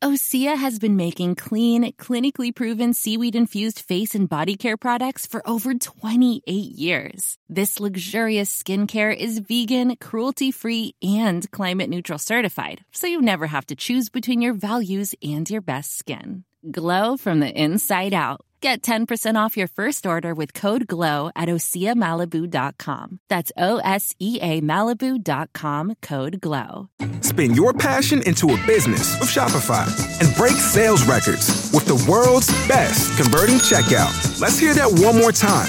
Osea has been making clean, clinically proven seaweed infused face and body care products for over 28 years. This luxurious skincare is vegan, cruelty free, and climate neutral certified, so you never have to choose between your values and your best skin. Glow from the inside out. Get 10% off your first order with code GLOW at OseaMalibu.com. That's O S E A Malibu.com code GLOW. Spin your passion into a business with Shopify and break sales records with the world's best converting checkout. Let's hear that one more time.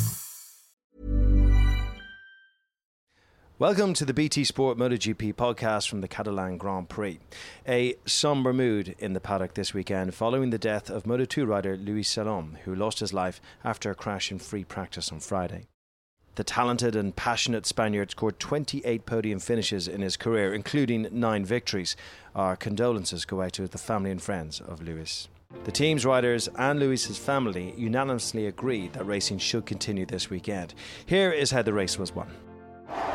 Welcome to the BT Sport MotoGP podcast from the Catalan Grand Prix. A somber mood in the paddock this weekend following the death of Moto2 rider Luis Salom, who lost his life after a crash in free practice on Friday. The talented and passionate Spaniard scored 28 podium finishes in his career, including nine victories. Our condolences go out to the family and friends of Luis. The team's riders and Luis's family unanimously agreed that racing should continue this weekend. Here is how the race was won.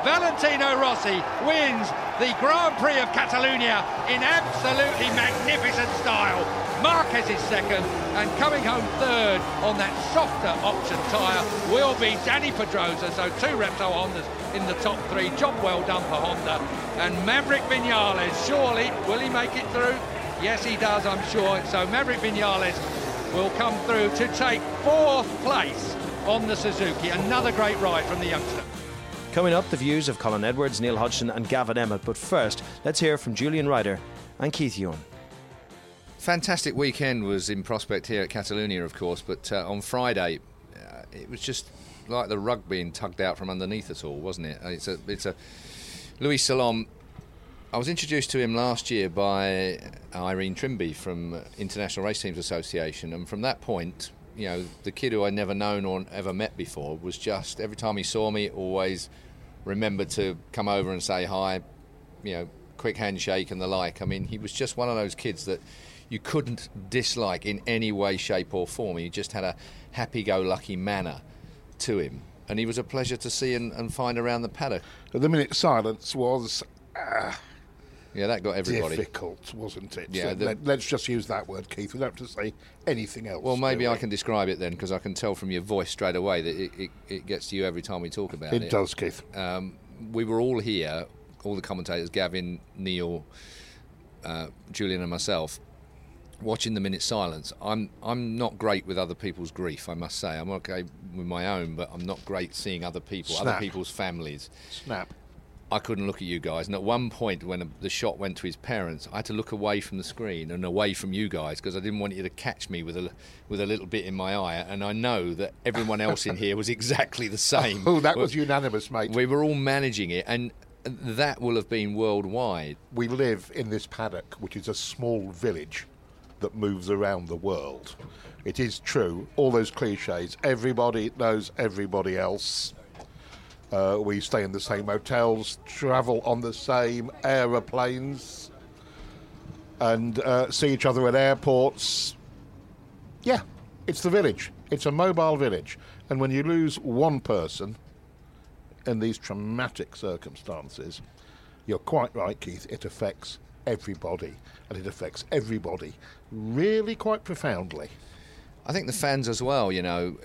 Valentino Rossi wins the Grand Prix of Catalonia in absolutely magnificent style. Marquez is second, and coming home third on that softer option tyre will be Dani Pedrosa. So two Repsol Hondas in the top three. Job well done for Honda. And Maverick Vinales, surely, will he make it through? Yes, he does, I'm sure. So Maverick Vinales will come through to take fourth place on the Suzuki. Another great ride from the youngster. Coming up, the views of Colin Edwards, Neil Hodgson, and Gavin Emmett. But first, let's hear from Julian Ryder and Keith Huewen. Fantastic weekend was in prospect here at Catalonia, of course, but uh, on Friday uh, it was just like the rug being tugged out from underneath us all, wasn't it? It's a, it's a Luis Salom. I was introduced to him last year by Irene Trimby from International Race Teams Association, and from that point, you know, the kid who I'd never known or ever met before was just every time he saw me, always remembered to come over and say hi, you know, quick handshake and the like. I mean, he was just one of those kids that you couldn't dislike in any way, shape, or form. He just had a happy go lucky manner to him. And he was a pleasure to see and, and find around the paddock. The minute silence was. Uh, yeah, that got everybody. Difficult, wasn't it? Yeah, so the- let, us just use that word, Keith. We don't have to say anything else. Well, maybe do I can describe it then, because I can tell from your voice straight away that it, it, it gets to you every time we talk about it. It does, Keith. Um, we were all here, all the commentators, Gavin, Neil, uh, Julian, and myself, watching the minute silence. I'm I'm not great with other people's grief. I must say, I'm okay with my own, but I'm not great seeing other people, other people's families. Snap. I couldn't look at you guys. And at one point, when the shot went to his parents, I had to look away from the screen and away from you guys because I didn't want you to catch me with a with a little bit in my eye. And I know that everyone else in here was exactly the same. Oh, that was unanimous, mate. We were all managing it, and that will have been worldwide. we live in this paddock, which is a small village that moves around the world. It is true, all those cliches. Everybody knows everybody else. Uh, we stay in the same hotels, travel on the same aeroplanes, and uh, see each other at airports. Yeah, it's the village. It's a mobile village. And when you lose one person in these traumatic circumstances, you're quite right, Keith. It affects everybody, and it affects everybody really quite profoundly. I think the fans as well. You know,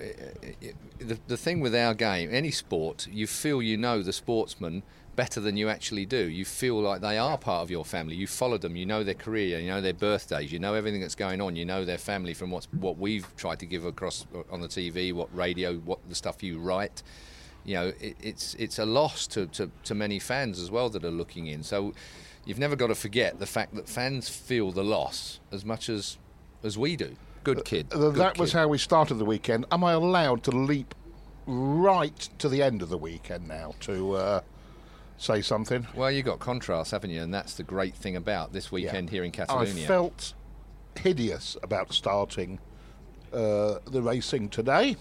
the the thing with our game, any sport, you feel you know the sportsman better than you actually do. You feel like they are part of your family. You follow them. You know their career. You know their birthdays. You know everything that's going on. You know their family from what's what we've tried to give across uh, on the TV, what radio, what the stuff you write. You know, it, it's it's a loss to, to, to many fans as well that are looking in. So you've never got to forget the fact that fans feel the loss as much as as we do. Good kid. Uh, Good that was how we started the weekend. Am I allowed to leap right to the end of the weekend now to uh, say something? Well, you got contrast, haven't you? And that's the great thing about this weekend here in Catalonia. I felt hideous about starting uh, the racing today.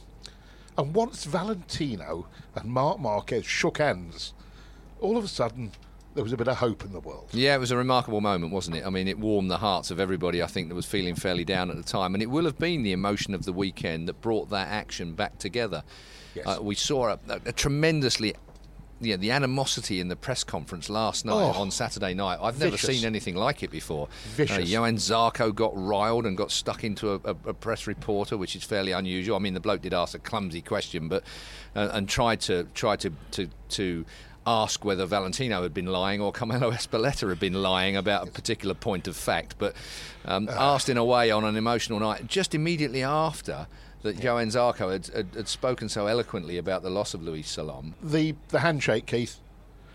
And once Valentino and Marc Marquez shook hands, all of a sudden there was a bit of hope in the world. Yeah, it was a remarkable moment, wasn't it? I mean, it warmed the hearts of everybody, I think, that was feeling fairly down at the time. And it will have been the emotion of the weekend that brought that action back together. Yes. Uh, we saw a, a, a tremendously. Yeah, the animosity in the press conference last night Oh, on Saturday night. I've never seen anything like it before. Vicious. Uh, Johan Zarco got riled and got stuck into a, a, a press reporter, which is fairly unusual. I mean, the bloke did ask a clumsy question, but uh, and tried to tried to to to ask whether Valentino had been lying or Carmelo Ezpeleta had been lying about a particular point of fact, but um, asked in a way on an emotional night. Just immediately after that, Johan Zarco had, had, had spoken so eloquently about the loss of Luis Salom. The, the handshake, Keith,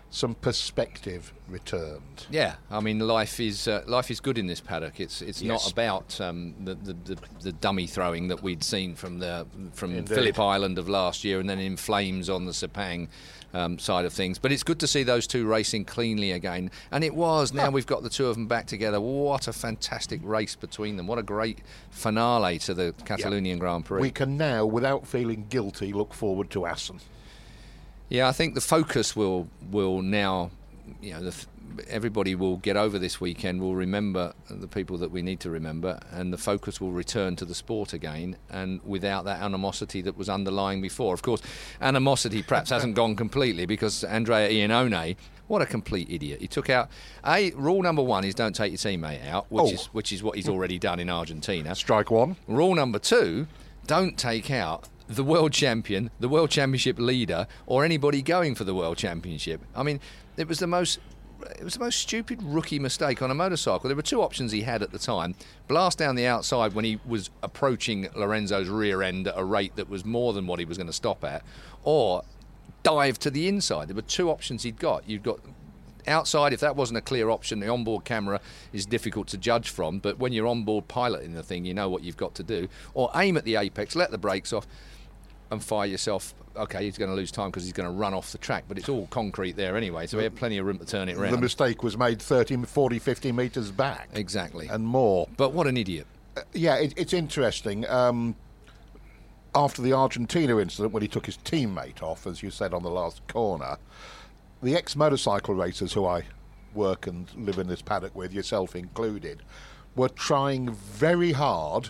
some perspective returned. Yeah, I mean, life is uh, life is good in this paddock. It's it's not about um, the, the, the the dummy throwing that we'd seen from the from Indeed. Phillip Island of last year, and then in flames on the Sepang. Um, side of things, but it's good to see those two racing cleanly again, and it was. Now we've got the two of them back together. What a fantastic race between them! What a great finale to the Catalonian Grand Prix. We can now, without feeling guilty, look forward to Assen. Yeah, I think the focus will will now, you know, the, everybody will get over this weekend. Will remember the people that we need to remember, and the focus will return to the sport again, and without that animosity that was underlying before. Of course, animosity perhaps hasn't gone completely because Andrea Iannone. What a complete idiot! He took out a rule number one is don't take your teammate out, which Oh. is which is what he's already done in Argentina. Strike one. Rule number two don't take out the world champion, the world championship leader, or anybody going for the world championship. I mean, it was the most. It was the most stupid rookie mistake on a motorcycle. There were two options he had at the time: blast down the outside when he was approaching Lorenzo's rear end at a rate that was more than what he was going to stop at, or dive to the inside. There were two options he'd got. You'd got outside, if that wasn't a clear option, the onboard camera is difficult to judge from. But when you're onboard piloting the thing, you know what you've got to do. Or aim at the apex, let the brakes off, and fire yourself. Okay, he's going to lose time because he's going to run off the track, but it's all concrete there anyway, so we had plenty of room to turn it around. The mistake was made 30, 40, 50 metres back. exactly. And more. but what an idiot. Yeah, it, it's interesting. Um, after the Argentina incident, when he took his teammate off, as you said on the last corner, the ex motorcycle racers who I work and live in this paddock with, yourself included, were trying very hard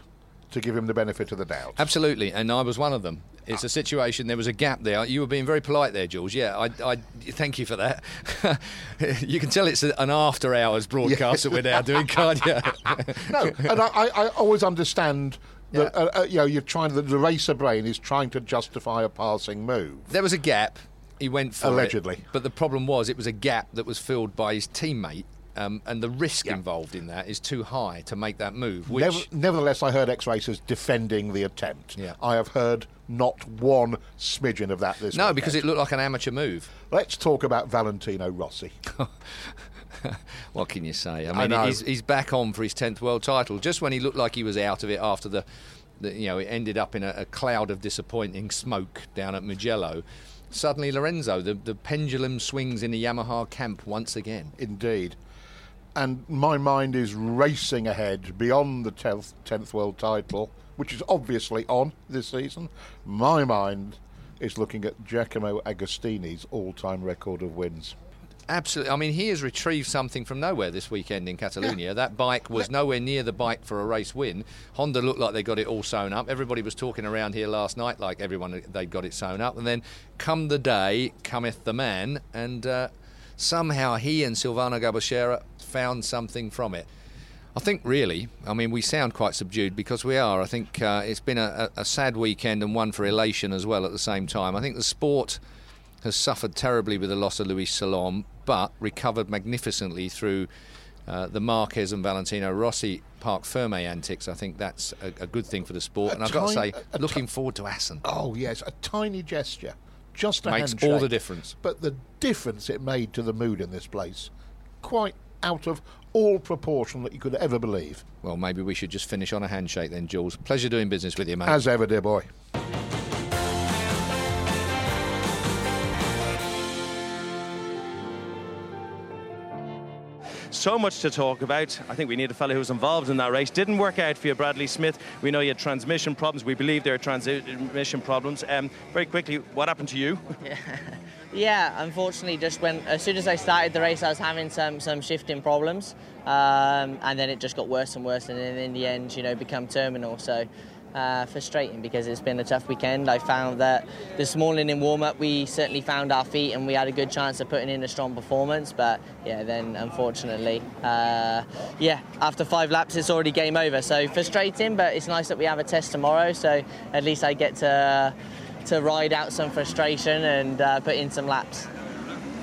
to give him the benefit of the doubt. Absolutely, and I was one of them. It's a situation. There was a gap there. You were being very polite there, Jules. Yeah, I, I thank you for that. you can tell it's an after-hours broadcast that we're now doing, can't you? no, and I, I, always understand that uh, uh, you know you're trying. The, the racer brain is trying to justify a passing move. there was a gap. He went for it, Allegedly. but the problem was it was a gap that was filled by his teammate, um, and the risk Yeah. involved in that is too high to make that move. Which Never, nevertheless, I heard ex-racers defending the attempt. Yeah. I have heard not one smidgen of that this no, weekend. because it looked like an amateur move. Let's talk about Valentino Rossi. What can you say? I I mean, know. he's, he's back on for his tenth world title. Just when he looked like he was out of it after the, the you know, it ended up in a, a cloud of disappointing smoke down at Mugello. Suddenly, Lorenzo, the, the pendulum swings in the Yamaha camp once again. Indeed. And my mind is racing ahead beyond the 10th, 10th world title, which is obviously on this season. My mind is looking at Giacomo Agostini's all time record of wins. Absolutely. I mean, he has retrieved something from nowhere this weekend in Catalonia. That bike was nowhere near the bike for a race win. Honda looked like they got it all sewn up. Everybody was talking around here last night like everyone they'd got it sewn up. And then come the day, cometh the man, and uh, somehow he and Silvano Galbusera found something from it. I think really, I mean, we sound quite subdued because we are. I think uh, it's been a, a sad weekend and one for elation as well at the same time. I think the sport has suffered terribly with the loss of Luis Salom, but recovered magnificently through uh, the Marquez and Valentino Rossi Parc Ferme antics. I think that's a, a good thing for the sport. A and I've got to say, looking ti- forward to Assen. Oh yes, a tiny gesture, just a Makes handshake. all the difference. But the difference it made to the mood in this place, quite out of all proportion that you could ever believe. Well, maybe we should just finish on a handshake then, Jules. Pleasure doing business with you, mate. As ever, dear boy. So much to talk about. I think we need a fellow who's involved in that race. Didn't work out for you, Bradley Smith. We know you had transmission problems. We believe there are transmission problems. Um, very quickly, what happened to you? Yeah, unfortunately, just when as soon as I started the race, I was having some some shifting problems, um, and then it just got worse and worse, and then in the end, you know, become terminal. So. Uh, frustrating because it's been a tough weekend. I found that this morning in warm up we certainly found our feet and we had a good chance of putting in a strong performance. But yeah, then unfortunately, uh, yeah, after five laps it's already game over. So frustrating, but it's nice that we have a test tomorrow. So at least I get to to ride out some frustration and uh, put in some laps.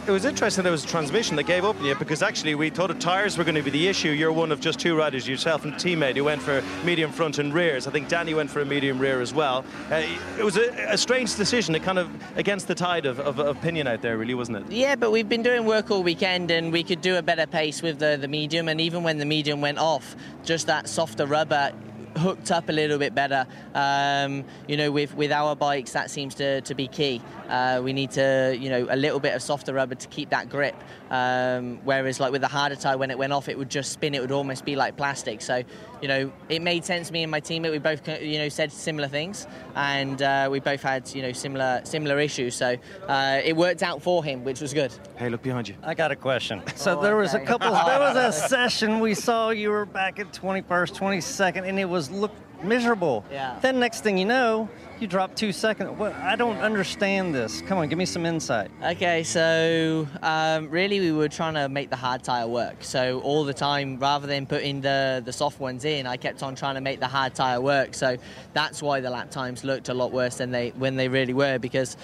It was interesting there was a transmission that gave up on you because actually we thought the tyres were going to be the issue. You're one of just two riders, yourself and teammate, who went for medium front and rears. I think Dani went for a medium rear as well. Uh, it was a, a strange decision, it kind of against the tide of, of opinion out there, really, wasn't it? Yeah, but we've been doing work all weekend and we could do a better pace with the, the medium. And even when the medium went off, just that softer rubber hooked up a little bit better. Um, you know, with, with our bikes, that seems to, to be key. Uh, we need to, you know, a little bit of softer rubber to keep that grip. Um, whereas, like with the harder tire, when it went off, it would just spin. It would almost be like plastic. So, you know, it made sense. Me and my teammate, we both, you know, said similar things, and uh, we both had, you know, similar similar issues. So uh, it worked out for him, which was good. Hey, look behind you. I got a question. So Oh, there was a couple. There was a session we saw. You were back at 21st, 22nd, and it was look miserable. Yeah. Then next thing you know, you drop two seconds. Well, I don't understand this. Come on, give me some insight. Okay, so um, really we were trying to make the hard tire work. So all the time, rather than putting the, the soft ones in, I kept on trying to make the hard tire work. So that's why the lap times looked a lot worse than they when they really were because.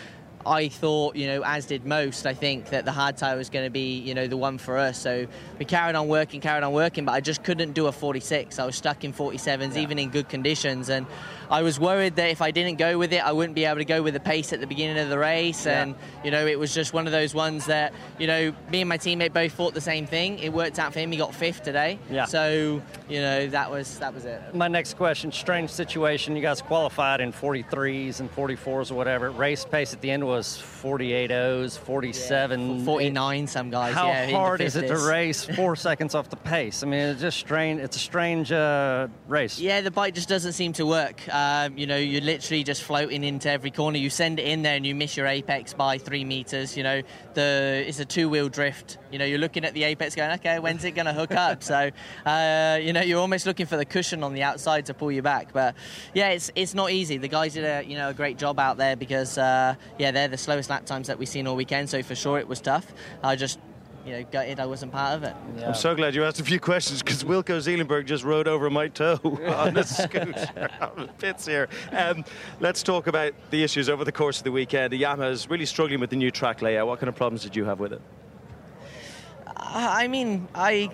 I thought, you know, as did most, I think that the hard tire was going to be, you know, the one for us. So we carried on working, carried on working, but I just couldn't do a 46. I was stuck in 47s, even in good conditions. And I was worried that if I didn't go with it, I wouldn't be able to go with the pace at the beginning of the race. And, you know, it was just one of those ones that, you know, me and my teammate both thought the same thing. It worked out for him. He got fifth today. Yeah. So, you know, that was that was it. My next question: strange situation. You guys qualified in 43s and 44s or whatever. Race pace at the end was 48.0s, 47. 49, some guys. How yeah, hard is it to race four seconds off the pace? I mean, it's just strange. It's a strange uh, race. Yeah, the bike just doesn't seem to work. Um, you know, you're literally just floating into every corner. You send it in there and you miss your apex by three meters. You know, the it's a two-wheel drift. You know, you're looking at the apex, going, okay, when's it going to hook up? so, uh, you know, you're almost looking for the cushion on the outside to pull you back. But yeah, it's it's not easy. The guys did a you know a great job out there because uh, yeah, they're the slowest lap times that we've seen all weekend. So for sure, it was tough. I just you know gutted I wasn't part of it. I'm so glad you asked a few questions because Wilco Zeelenberg just rode over my toe on the scooter on the pits here. Um, let's talk about the issues over the course of the weekend. The Yamaha is really struggling with the new track layout. What kind of problems did you have with it? I mean, I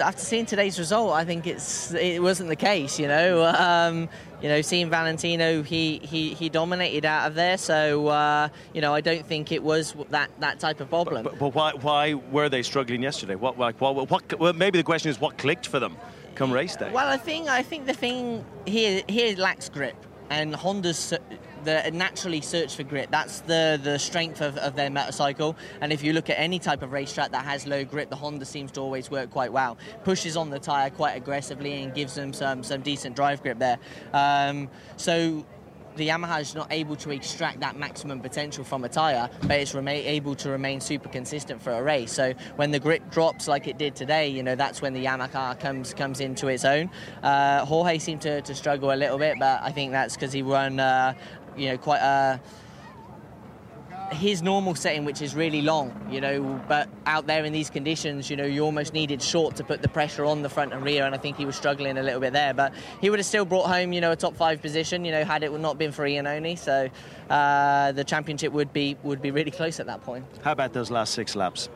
after seeing today's result, I think it's it wasn't the case. You know, um, you know, seeing Valentino, he, he, he dominated out of there. So uh, you know, I don't think it was that, that type of problem. But, but why, why were they struggling yesterday? What, like, what, what, well, maybe the question is what clicked for them come race day? Well, I think I think the thing here here lacks grip, and Honda's the naturally search for grip. That's the the strength of, of their motorcycle. And if you look at any type of racetrack that has low grip, the Honda seems to always work quite well. Pushes on the tire quite aggressively and gives them some some decent drive grip there. Um, so. The Yamaha is not able to extract that maximum potential from a tyre, but it's able to remain super consistent for a race. So when the grip drops like it did today, you know that's when the Yamaha comes comes into its own. Uh, Jorge seemed to, to struggle a little bit, but I think that's because he run, uh, you know, quite a his normal setting, which is really long, you know, but out there in these conditions, you know, you almost needed short to put the pressure on the front and rear, and I think he was struggling a little bit there. But he would have still brought home, you know, a top five position, you know, had it not been for Ian Iannone. So uh, the championship would be would be really close at that point. How about those last six laps?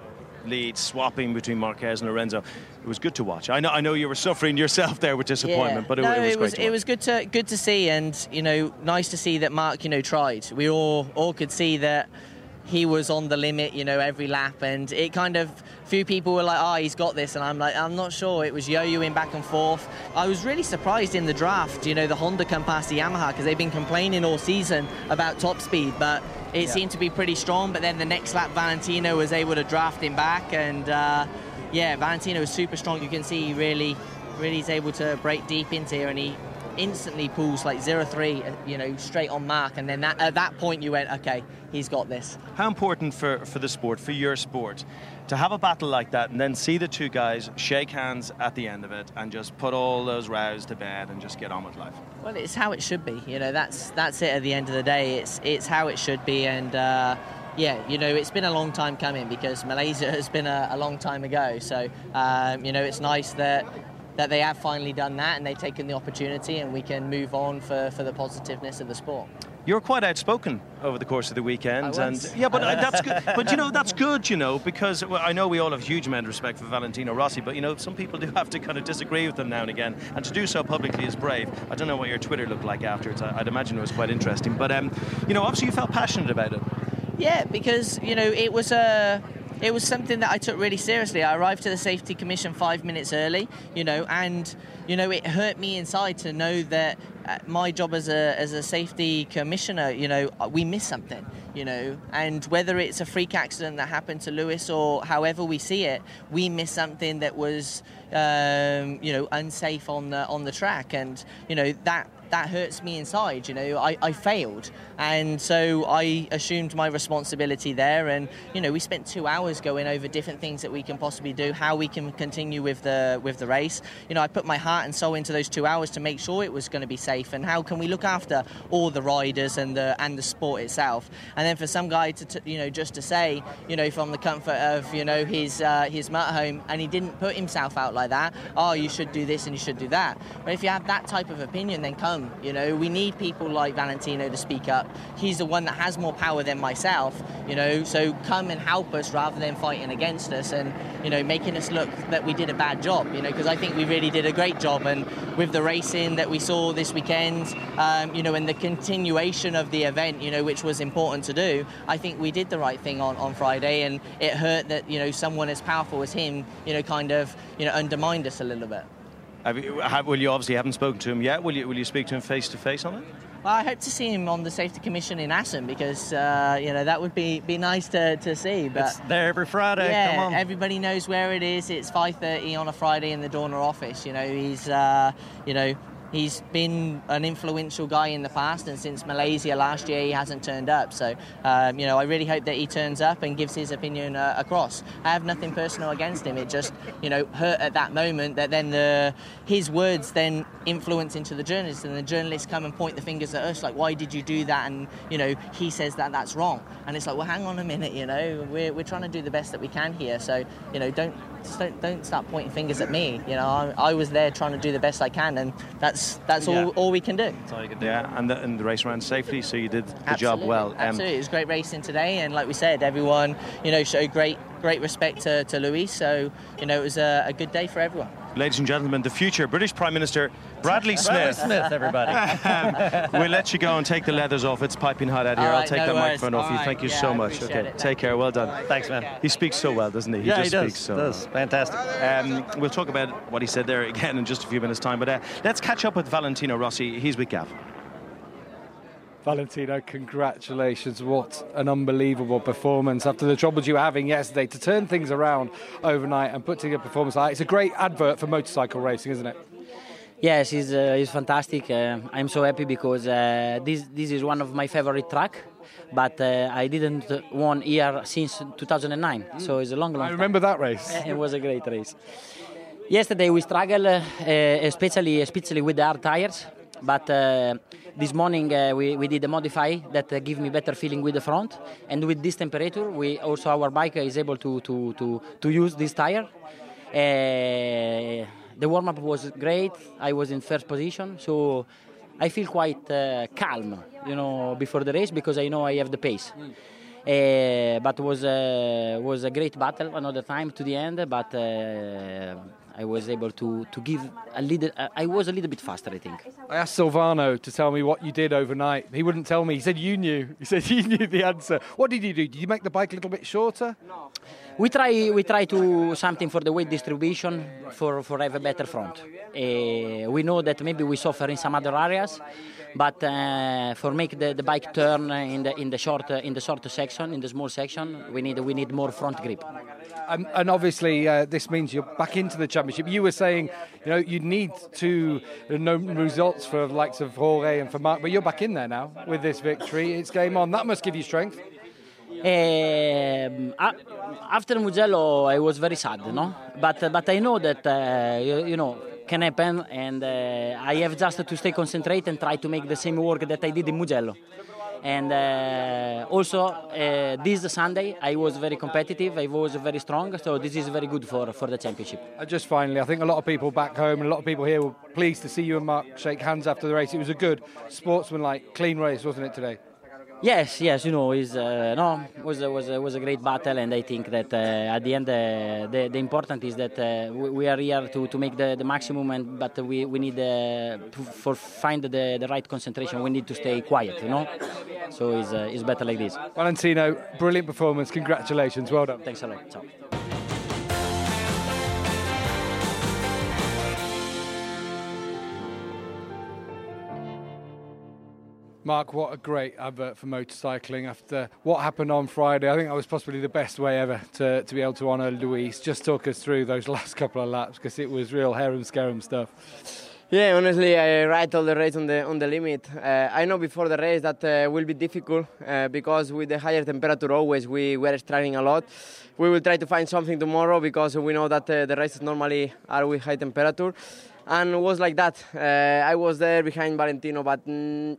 Lead swapping between Marquez and Lorenzo. It was good to watch. I know, I know you were suffering yourself there with disappointment, yeah. but it, no, it was it was great to it was good to good to see, and you know, nice to see that Marc, you know, tried. We all all could see that he was on the limit, you know, every lap, and it kind of few people were like, "Oh, he's got this," and I'm like, "I'm not sure." It was yo-yoing back and forth. I was really surprised in the draft. You know, the Honda come past the Yamaha because they've been complaining all season about top speed, but it yeah. seemed to be pretty strong. But then the next lap, Valentino was able to draft him back, and uh, yeah, Valentino was super strong. You can see he really, really is able to break deep into here, and he instantly pulls like 0-3, uh, you know, straight on mark, and then that, at that point you went, okay, he's got this. How important for, for the sport, for your sport, to have a battle like that and then see the two guys shake hands at the end of it and just put all those rows to bed and just get on with life? Well, it's how it should be. You know, that's that's it. At the end of the day, it's it's how it should be, and. Uh, yeah, you know, it's been a long time coming because Malaysia has been a, a long time ago. So, um, you know, it's nice that that they have finally done that and they've taken the opportunity and we can move on for, for the positiveness of the sport. You're quite outspoken over the course of the weekend, and yeah, but uh, that's good. But you know, that's good, you know, because well, I know we all have huge amount of respect for Valentino Rossi, but you know, some people do have to kind of disagree with them now and again, and to do so publicly is brave. I don't know what your Twitter looked like afterwards. I'd imagine it was quite interesting, but um, you know, obviously you felt passionate about it. Yeah, because you know it was a it was something that I took really seriously. I arrived to the safety commission five minutes early, you know, and you know it hurt me inside to know that uh, my job as a as a safety commissioner, you know, uh, we miss something, you know, and whether it's a freak accident that happened to Luis or however we see it, we miss something that was, um, you know, unsafe on the on the track, and you know that that hurts me inside. You know, I, I failed, and so I assumed my responsibility there. And you know, we spent two hours going over different things that we can possibly do, how we can continue with the with the race. You know, I put my heart and soul into those two hours to make sure it was going to be safe, and how can we look after all the riders and the and the sport itself. And then for some guy to, to you know just to say, you know, from the comfort of you know his uh, his motorhome, and he didn't put himself out like that. Oh, you should do this and you should do that. But if you have that type of opinion, then come you know, we need people like Valentino to speak up. He's the one that has more power than myself. You know, so come and help us rather than fighting against us and you know making us look that we did a bad job. You know, because I think we really did a great job. And with the racing that we saw this weekend, um, you know, and the continuation of the event, you know, which was important to do, I think we did the right thing on, on Friday. And it hurt that you know someone as powerful as him, you know, kind of you know undermined us a little bit. Have you, have, well, you obviously haven't spoken to him yet. Will you, will you speak to him face to face on it? Well, I hope to see him on the safety commission in Assen because uh, you know that would be, be nice to, to see. But it's there every Friday. Yeah, everybody knows where it is. It's 5:30 on a Friday in the Dorna office. You know, he's uh, you know he's been an influential guy in the past, and since Malaysia last year, he hasn't turned up. So, um, you know, I really hope that he turns up and gives his opinion uh, across. I have nothing personal against him. It just, you know, hurt at that moment that then the his words then influence into the journalists, and the journalists come and point the fingers at us, like, why did you do that? And you know, he says that that's wrong, and it's like, well, hang on a minute, you know, we're, we're trying to do the best that we can here. So, you know, don't don't, don't start pointing fingers at me. You know, I, I was there trying to do the best I can, and that's that's all, yeah. all we can do. That's all you can do. Yeah, and the, and the race ran safely, so you did the Absolutely. job well. Um, Absolutely, it was great racing today, and like we said, everyone you know showed great great respect to, to Luis. So you know, it was a, a good day for everyone ladies and gentlemen, the future British Prime Minister Bradley Smith. Bradley Smith, everybody. um, we'll let you go and take the leathers off. It's piping hot out here. Right, I'll take no that worries. microphone off All you. Thank you yeah, so much. Okay, it. take care. Well done. Thanks, man. He speaks so well, doesn't he? He yeah, just he does. speaks so does. well. Fantastic. Um, we'll talk about what he said there again in just a few minutes' time. But uh, let's catch up with Valentino Rossi. He's with Gav. Valentino, congratulations. What an unbelievable performance after the troubles you were having yesterday to turn things around overnight and put together a performance like It's a great advert for motorcycle racing, isn't it? Yes, it's, uh, it's fantastic. Uh, I'm so happy because uh, this, this is one of my favorite track, but uh, I didn't won here since 2009, mm. so it's a long, long I remember time. that race. it was a great race. Yesterday we struggled, uh, especially, especially with the hard tires But uh, this morning uh, we, we did a modify that uh, give me better feeling with the front, and with this temperature, we also our bike is able to to to, to use this tire. The warm up was great. I was in first position, so I feel quite uh, calm, you know, before the race because I know I have the pace. Uh, but was uh, was a great battle another time to the end. But uh, I was able to, to give a little. Uh, I was a little bit faster, I think. I asked Silvano to tell me what you did overnight. He wouldn't tell me. He said you knew. He said you knew the answer. What did you do? Did you make the bike a little bit shorter? No. We try we try to something for the weight distribution for for have a better front. Uh, we know that maybe we suffer in some other areas, but uh, for make the, the bike turn in the in the short in the short section in the small section, we need we need more front grip. And, obviously, uh, this means you're back into the championship. You were saying, you know, you need to know results for likes of Jorge and for Marc, but you're back in there now with this victory. It's game on. That must give you strength. Um, after Mugello, I was very sad, no? But but I know that uh, you, you, know can happen, and uh, I have just to stay concentrated and try to make the same work that I did in Mugello. And uh, also uh, this Sunday, I was very competitive. I was very strong, so this is very good for for the championship. Just finally, I think a lot of people back home and a lot of people here were pleased to see you and Marc shake hands after the race. It was a good sportsmanlike, clean race, wasn't it today? Yes, yes, you know, is uh, no was was was a great battle, and I think that uh, at the end uh, the the important is that uh, we, we, are here to, to make the, the maximum, and but we we need uh, for find the, the right concentration. We need to stay quiet, you know. So it's uh, it's better like this. Valentino, brilliant performance. Congratulations, well done. Thanks a lot. Ciao. Marc, what a great advert for motorcycling after what happened on Friday. I think that was possibly the best way ever to, to be able to honour Luis. Just talk us through those last couple of laps because it was real harem scarum stuff. Yeah, honestly, I ride all the race on the on the limit. Uh, I know before the race that uh, will be difficult uh, because with the higher temperature, always we were struggling a lot. We will try to find something tomorrow because we know that uh, the races normally are with high temperature, and it was like that. Uh, I was there behind Valentino, but. Mm,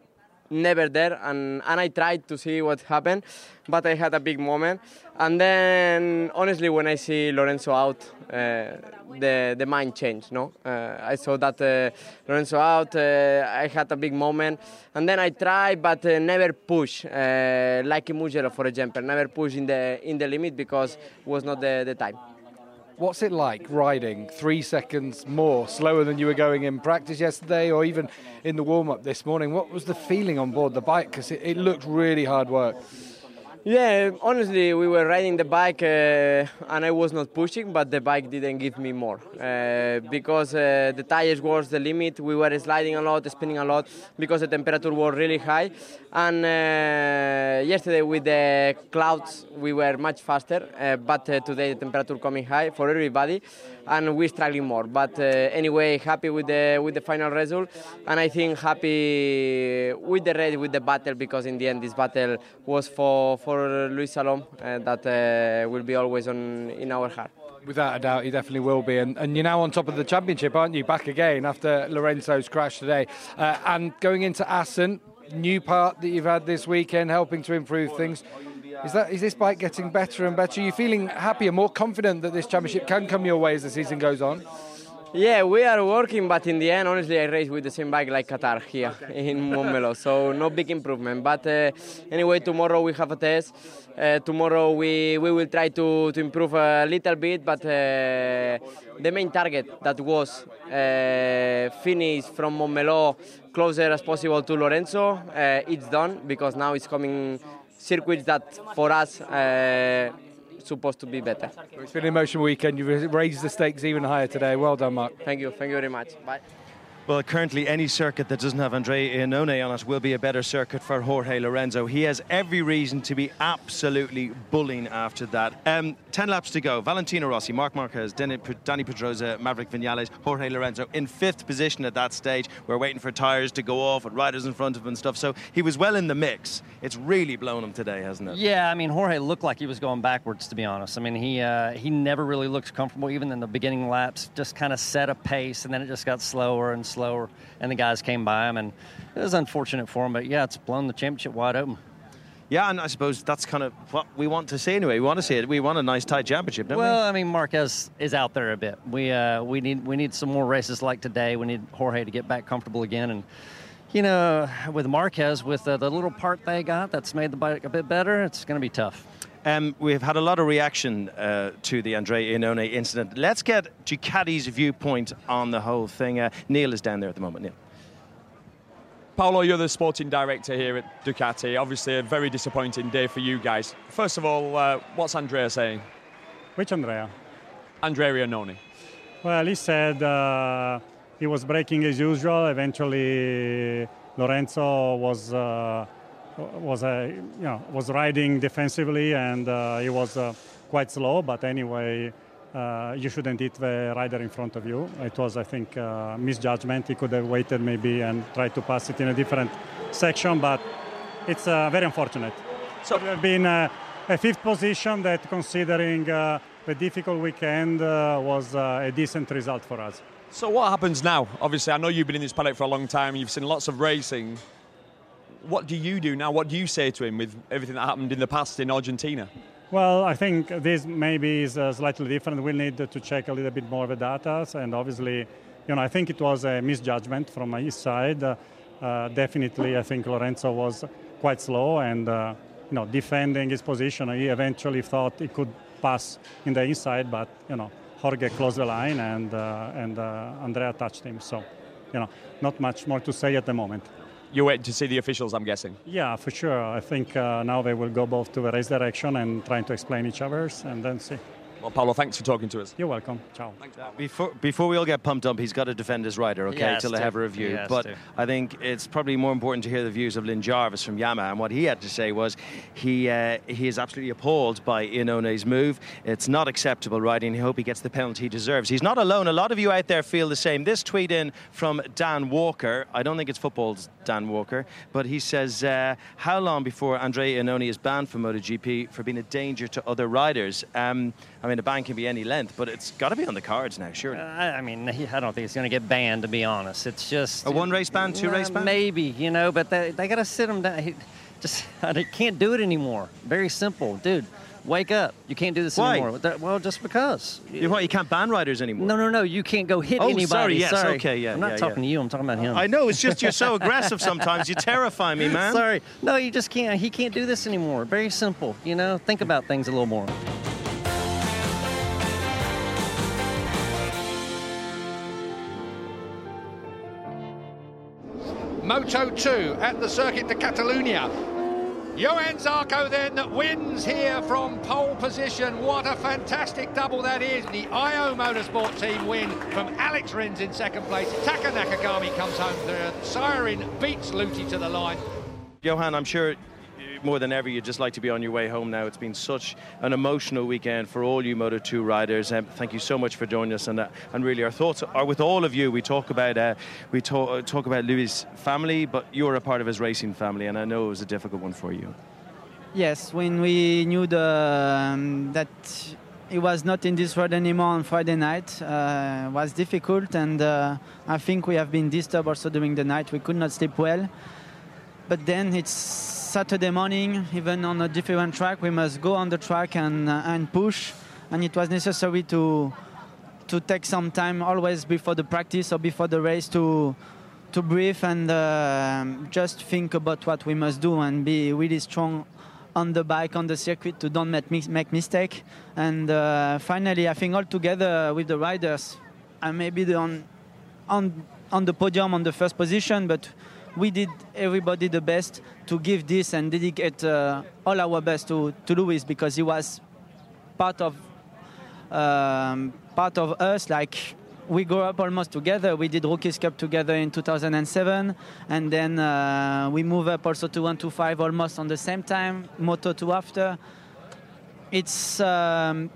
never there and, and I tried to see what happened but I had a big moment. And then honestly when I see Lorenzo out uh, the the mind changed no? Uh, I saw that uh, Lorenzo out uh, I had a big moment. And then I tried but uh, never push uh, like Mugello for example never push in the in the limit because it was not the, the time What's it like riding three seconds more slower than you were going in practice yesterday or even in the warm up this morning? What was the feeling on board the bike? Because it, it looked really hard work. Yeah, honestly, we were riding the bike uh, and I was not pushing, but the bike didn't give me more uh, because uh, the tires was the limit. We were sliding a lot, spinning a lot because the temperature was really high. And uh, yesterday with the clouds, we were much faster, uh, but uh, today the temperature coming high for everybody and we're struggling more. But uh, anyway, happy with the with the final result, and I think happy with the race, with the battle, because in the end this battle was for for Luis Salom uh, that uh, will be always on in our heart. Without a doubt, he definitely will be. And, and, you're now on top of the championship, aren't you? Back again after Lorenzo's crash today. Uh, and going into Assen, new part that you've had this weekend, helping to improve things. Is that is this bike getting better and better? Are you feeling happier, more confident that this championship can come your way as the season goes on? Yeah, we are working, but in the end, honestly, I race with the same bike like Qatar here in Montmeló, so no big improvement. But uh, anyway, tomorrow we have a test. Uh, tomorrow we, we will try to, to improve a little bit, but uh, the main target that was uh, finish from Montmeló closer as possible to Lorenzo, uh, it's done because now it's coming circuits that for us uh, supposed to be better. It's been an emotional weekend. You've raised the stakes even higher today. Well done, Marc. Thank you. Thank you very much. Bye. Well, currently, any circuit that doesn't have Andre Iannone on it will be a better circuit for Jorge Lorenzo. He has every reason to be absolutely bullying after that. Um, 10 laps to go. Valentino Rossi, Marc Marquez, Dani Pedrosa, Maverick Vinales, Jorge Lorenzo in fifth position at that stage. We're waiting for tyres to go off and riders in front of him and stuff. So he was well in the mix. It's really blown him today, hasn't it? Yeah, I mean Jorge looked like he was going backwards. To be honest, I mean he uh, he never really looked comfortable even in the beginning laps. Just kind of set a pace, and then it just got slower and slower, and the guys came by him, and it was unfortunate for him. But yeah, it's blown the championship wide open. Yeah, and I suppose that's kind of what we want to see anyway. We want to see it. We want a nice tight championship, don't well, we? I mean, Marquez is out there a bit. We uh, we need we need some more races like today. We need Jorge to get back comfortable again, and you know, with Marquez, with uh, the little part they got, that's made the bike a bit better. It's going to be tough. Um, we've had a lot of reaction uh, to the Andrea Iannone incident. Let's get Ducati's viewpoint on the whole thing. Uh, Neil is down there at the moment. Neil. Paolo, you're the sporting director here at Ducati. Obviously, a very disappointing day for you guys. First of all, uh, what's Andrea saying? Which Andrea? Andrea Iannone. Well, he said uh, he was braking as usual. Eventually, Lorenzo was uh, was uh, you know was riding defensively, and uh, he was uh, quite slow. But anyway, uh, you shouldn't hit the rider in front of you. It was, I think, uh, misjudgment. He could have waited maybe and tried to pass it in a different section, but it's uh, very unfortunate. So it would have been uh, a fifth position that, considering uh, the difficult weekend, uh, was a decent result for us. So what happens now? Obviously, I know you've been in this paddock for a long time. You've seen lots of racing. What do you do now? What do you say to him with everything that happened in the past in Argentina? Well, I think this maybe is uh, slightly different. We'll need to check a little bit more of the data, and obviously, you know, I think it was a misjudgment from his side. Uh, definitely, I think Lorenzo was quite slow and, uh, you know, defending his position. He eventually thought he could pass in the inside, but you know, Jorge closed the line and uh, and uh, Andrea touched him. So, you know, not much more to say at the moment. You're waiting to see the officials, I'm guessing. Yeah, for sure. I think uh, now they will go both to the race direction and trying to explain each other's, and then see. Well, Paolo, thanks for talking to us. You're welcome. Ciao. Before before we all get pumped up, he's got to defend his rider, okay, Yes, till they to. have a review. Yes, but to. I think it's probably more important to hear the views of Lin Jarvis from Yamaha, and what he had to say was he uh, he is absolutely appalled by Iannone's move. It's not acceptable riding. He hope he gets the penalty he deserves. He's not alone. A lot of you out there feel the same. This tweet in from Dan Walker. I don't think it's football's Dan Walker, but he says, uh, "How long before Andre Iannone is banned from MotoGP for being a danger to other riders?" Um, I mean, a ban can be any length, but it's got to be on the cards now, surely. I, I mean, I don't think it's going to get banned. To be honest, it's just A one race ban, two Uh, race ban? maybe you know, but they, they got to sit him down. He just they can't do it anymore. Very simple, dude. Wake up! You can't do this Why? anymore. Well, just because. You, what, you can't ban riders anymore? No, no, no. You can't go hit Oh, anybody. sorry, yes, okay, yeah, I'm not yeah, talking yeah. to you. I'm talking about him. I know, it's just you're so aggressive sometimes. You terrify me, man. Sorry. No, you just can't. He can't do this anymore. Very simple. You know, think about things a little more. Moto 2 at the Circuit de Catalunya. Johan Zarco then wins here from pole position. What a fantastic double that is. The Ajo Motorsport team win from Alex Rins in second place. Taka Nakagami comes home third. Syahrin beats Lüthi to the line. Johan, I'm sure more than ever you'd just like to be on your way home now. It's been such an emotional weekend for all you Moto 2 riders. Um, thank you so much for joining us. And, uh, and really, our thoughts are with all of you. We talk about uh, we talk, uh, talk about Luis' family, but you're a part of his racing family, and I know it was a difficult one for you. Yes, when we knew the, um, that he was not in this road anymore on Friday night, uh, was difficult, and uh, I think we have been disturbed also during the night. We could not sleep well. But then it's Saturday morning, even on a different track, we must go on the track and uh, and push, and it was necessary to to take some time always before the practice or before the race to to breathe and uh, just think about what we must do and be really strong on the bike on the circuit to don't make, make mistake. And uh, finally i think all together with the riders i may be on, on on the podium on the first position but we did everybody the best to give this and dedicate uh, all our best to, to Luis because he was part of um, part of us. Like we grew up almost together. We did Rookies Cup together in 2007, and then uh, we moved up also to 125 almost on the same time. Moto 2 after. it's um,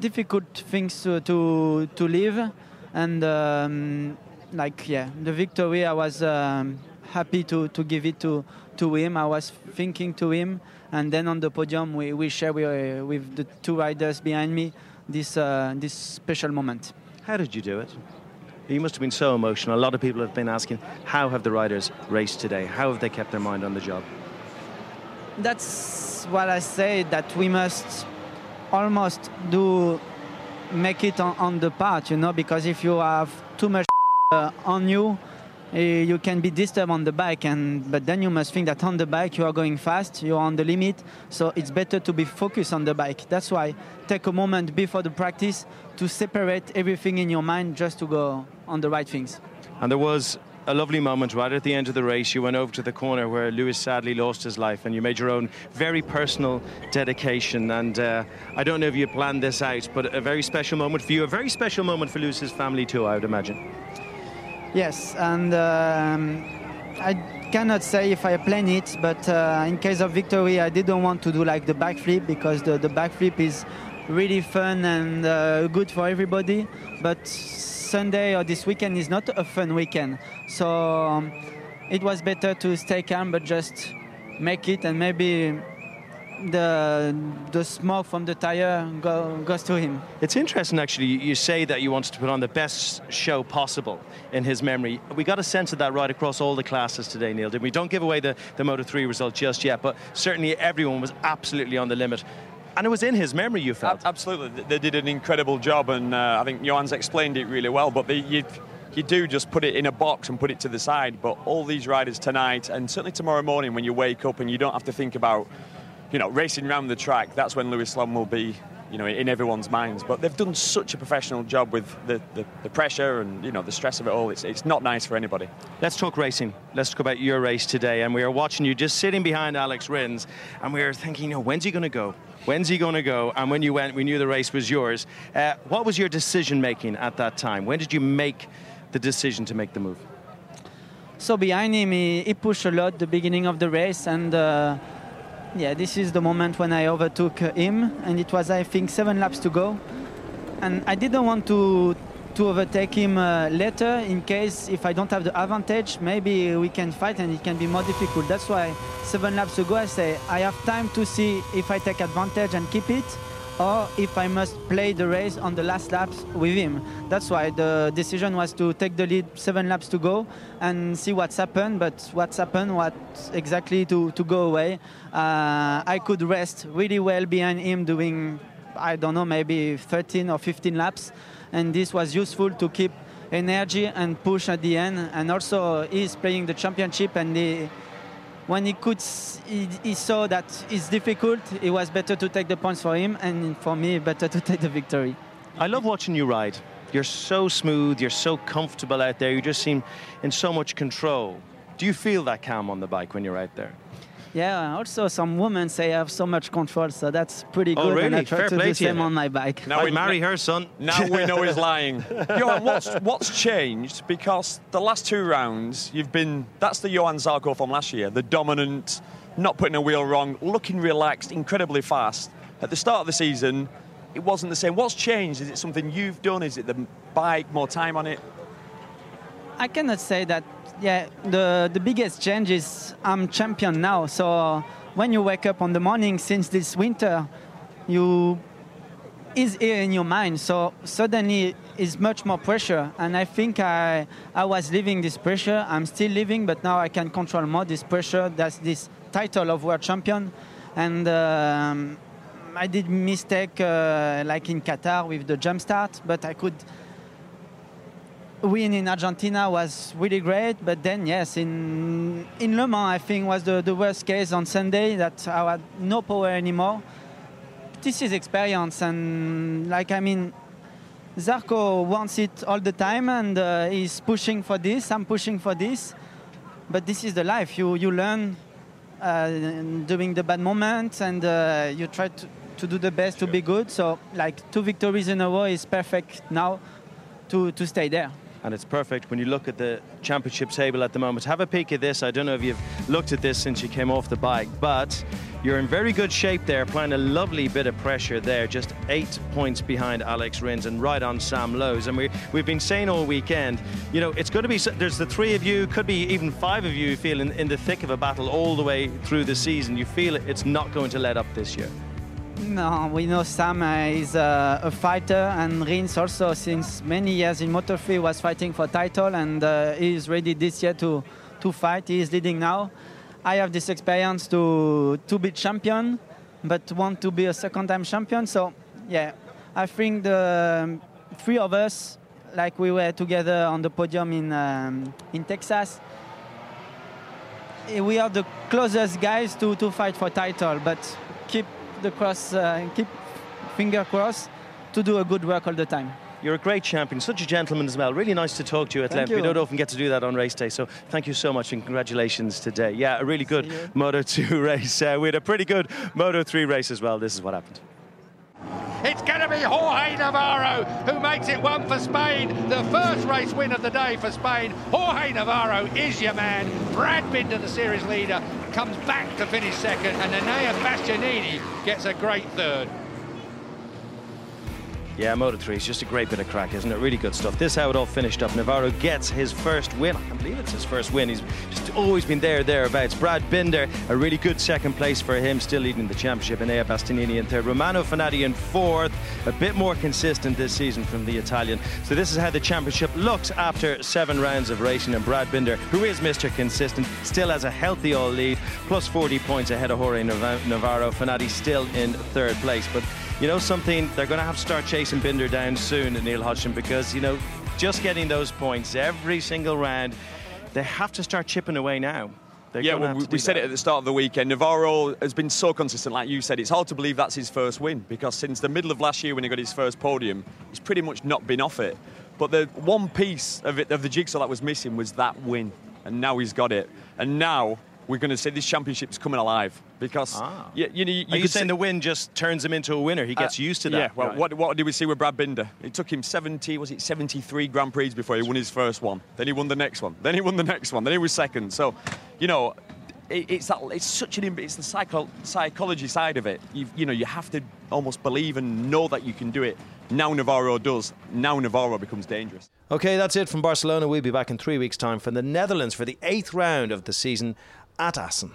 difficult things to to, to live, and um, like yeah, the victory. I was um, happy to, to give it to to him. I was thinking to him, and then on the podium we, we share with, with the two riders behind me this uh, this special moment. How did you do it? You must have been so emotional. A lot of people have been asking, how have the riders raced today? How have they kept their mind on the job? That's what I say. That we must almost do make it on, on the part, you know, because if you have too much uh, on you, uh, you can be disturbed on the bike and but then you must think that on the bike you are going fast you're on the limit so it's better to be focused on the bike that's why take a moment before the practice to separate everything in your mind just to go on the right things and there was a lovely moment right at the end of the race. You went over to the corner where Luis sadly lost his life, and you made your own very personal dedication. And uh, I don't know if you planned this out, but a very special moment for you, a very special moment for Luis's family too, I would imagine. Yes, and um, I cannot say if I plan it, but uh, in case of victory, I didn't want to do like the backflip because the, the backflip is really fun and uh, good for everybody. But Sunday or this weekend is not a fun weekend, so um, it was better to stay calm, but just make it and maybe the the smoke from the tire go, goes to him. It's interesting, actually. You say that you wanted to put on the best show possible in his memory. We got a sense of that right across all the classes today, Neil. Did we? Don't give away the, the Moto 3 result just yet, but certainly everyone was absolutely on the limit. And it was in his memory, you felt. Absolutely. They did an incredible job, and uh, I think Johann's explained it really well. But you, you do just put it in a box and put it to the side. But all these riders tonight, and certainly tomorrow morning when you wake up and you don't have to think about you know, racing around the track, that's when Luis Salom will be, you know, in everyone's minds. But they've done such a professional job with the, the, the, pressure and, you know, the stress of it all. It's, it's not nice for anybody. Let's talk racing. Let's talk about your race today. And we are watching you just sitting behind Alex Rins, and we are thinking, you know, when's he going to go? When's he going to go? And when you went, we knew the race was yours. Uh, what was your decision making at that time? When did you make the decision to make the move? So behind him, he, he pushed a lot the beginning of the race, and uh, yeah, this is the moment when I overtook him, and it was, I think, seven laps to go. And I didn't want to to overtake him uh, later in case if I don't have the advantage, maybe we can fight and it can be more difficult. That's why seven laps ago I say I have time to see if I take advantage and keep it, or if I must play the race on the last laps with him. That's why the decision was to take the lead seven laps to go and see what's happened. But what's happened, what exactly to, to go away. Uh, I could rest really well behind him doing, I don't know, maybe 13 or 15 laps. And this was useful to keep energy and push at the end. And also he's playing the championship and the when he could, he, he, saw that it's difficult. It was better to take the points for him, and for me, better to take the victory. I love watching you ride. You're so smooth. You're so comfortable out there. You just seem in so much control. Do you feel that calm on the bike when you're out there? Yeah, also some women say I have so much control, so that's pretty oh, good. Oh, really? And I try Fair to play do the to you. on my bike. Now we marry her, son. Now we know he's lying. Johann, what's what's changed? Because the last two rounds, you've been that's the Johann Zarco from last year, the dominant, not putting a wheel wrong, looking relaxed, incredibly fast. At the start of the season, it wasn't the same. What's changed? Is it something you've done? Is it the bike, more time on it? I cannot say that. Yeah, the the biggest change is I'm champion now, so when you wake up on the morning since this winter, you is here in your mind. So suddenly is much more pressure, and I think I I was living this pressure. I'm still living, but now I can control more this pressure. That's this title of world champion, and. Um, I did mistake uh, like in Qatar with the jump start, but I could win in Argentina was really great, but then yes, in in Le Mans I think was the, the worst case on Sunday that I had no power anymore. This is experience, and like I mean, Zarco wants it all the time, and uh, he's pushing for this. I'm pushing for this, but this is the life. You you learn uh, during the bad moments, and uh, you try to, to do the best to be good. So like two victories in a row is perfect now to to stay there. And it's perfect when you look at the championship table at the moment. Have a peek at this. I don't know if you've looked at this since you came off the bike, but you're in very good shape there, applying a lovely bit of pressure there, just eight points behind Alex Rins and right on Sam Lowes. And we, we've been saying all weekend, you know, it's going to be, there's the three of you, could be even five of you feeling in, in the thick of a battle all the way through the season. You feel it's not going to let up this year. No, we know Sam uh, is uh, a fighter, and Rins also, since many years in Moto3, was fighting for title, and uh, he is ready this year to, to fight. He is leading now. I have this experience to to be champion, but want to be a second-time champion. So, yeah, I think the um, three of us, like we were together on the podium in um, in Texas, eh, we are the closest guys to, to fight for title. But keep the cross, uh, keep finger crossed to do a good work all the time. You're a great champion, such a gentleman as well. Really nice to talk to you at Thank length. you. We don't often get to do that on race day, so thank you so much and congratulations today. Yeah, a really good Moto 2 race. Uh, we had a pretty good Moto 3 race as well. This is what happened. It's going to be Jorge Navarro who makes it one for Spain. The first race win of the day for Spain. Jorge Navarro is your man. Brad Binder, the series leader, comes back to finish second, and Enea Bastianini gets a great third. Yeah, Moto 3 is just a great bit of crack, isn't it? Really good stuff. This is how it all finished up. Navarro gets his first win. I can't believe it's his first win. He's just always been there, thereabouts. Brad Binder, a really good second place for him, still leading the championship. Enea Bastianini in third. Romano Fenati in fourth. A bit more consistent this season from the Italian. So this is how the championship looks after seven rounds of racing. And Brad Binder, who is Mr. Consistent, still has a healthy all lead, plus 40 points ahead of Jorge Nav- Navarro. Fenati still in third place. But you know something, they're going to have to start chasing Binder down soon, Neil Hodgson, because, you know, just getting those points every single round, they have to start chipping away now. They're yeah, well, we, we said it at the start of the weekend. Navarro has been so consistent, like you said. It's hard to believe that's his first win because since the middle of last year when he got his first podium, he's pretty much not been off it. But the one piece of it, of the jigsaw that was missing was that win, and now he's got it. And now we're going to say this championship's coming alive because Ah. you, you know you, Are you could saying say- the win just turns him into a winner? He gets uh, used to that. Yeah, well, Right. what, what did we see with Brad Binder? It took him 70, was it 73 Grand Prix before he won his first one. Then he won the next one. Then he won the next one. Then he was second. So, you know, it, it's that it's such an im- it's the psycho, psychology side of it. You, you know, you have to almost believe and know that you can do it. Now Navarro does. Now Navarro becomes dangerous. Okay, that's it from Barcelona. We'll be back in three weeks' time from the Netherlands for the eighth round of the season at Assen.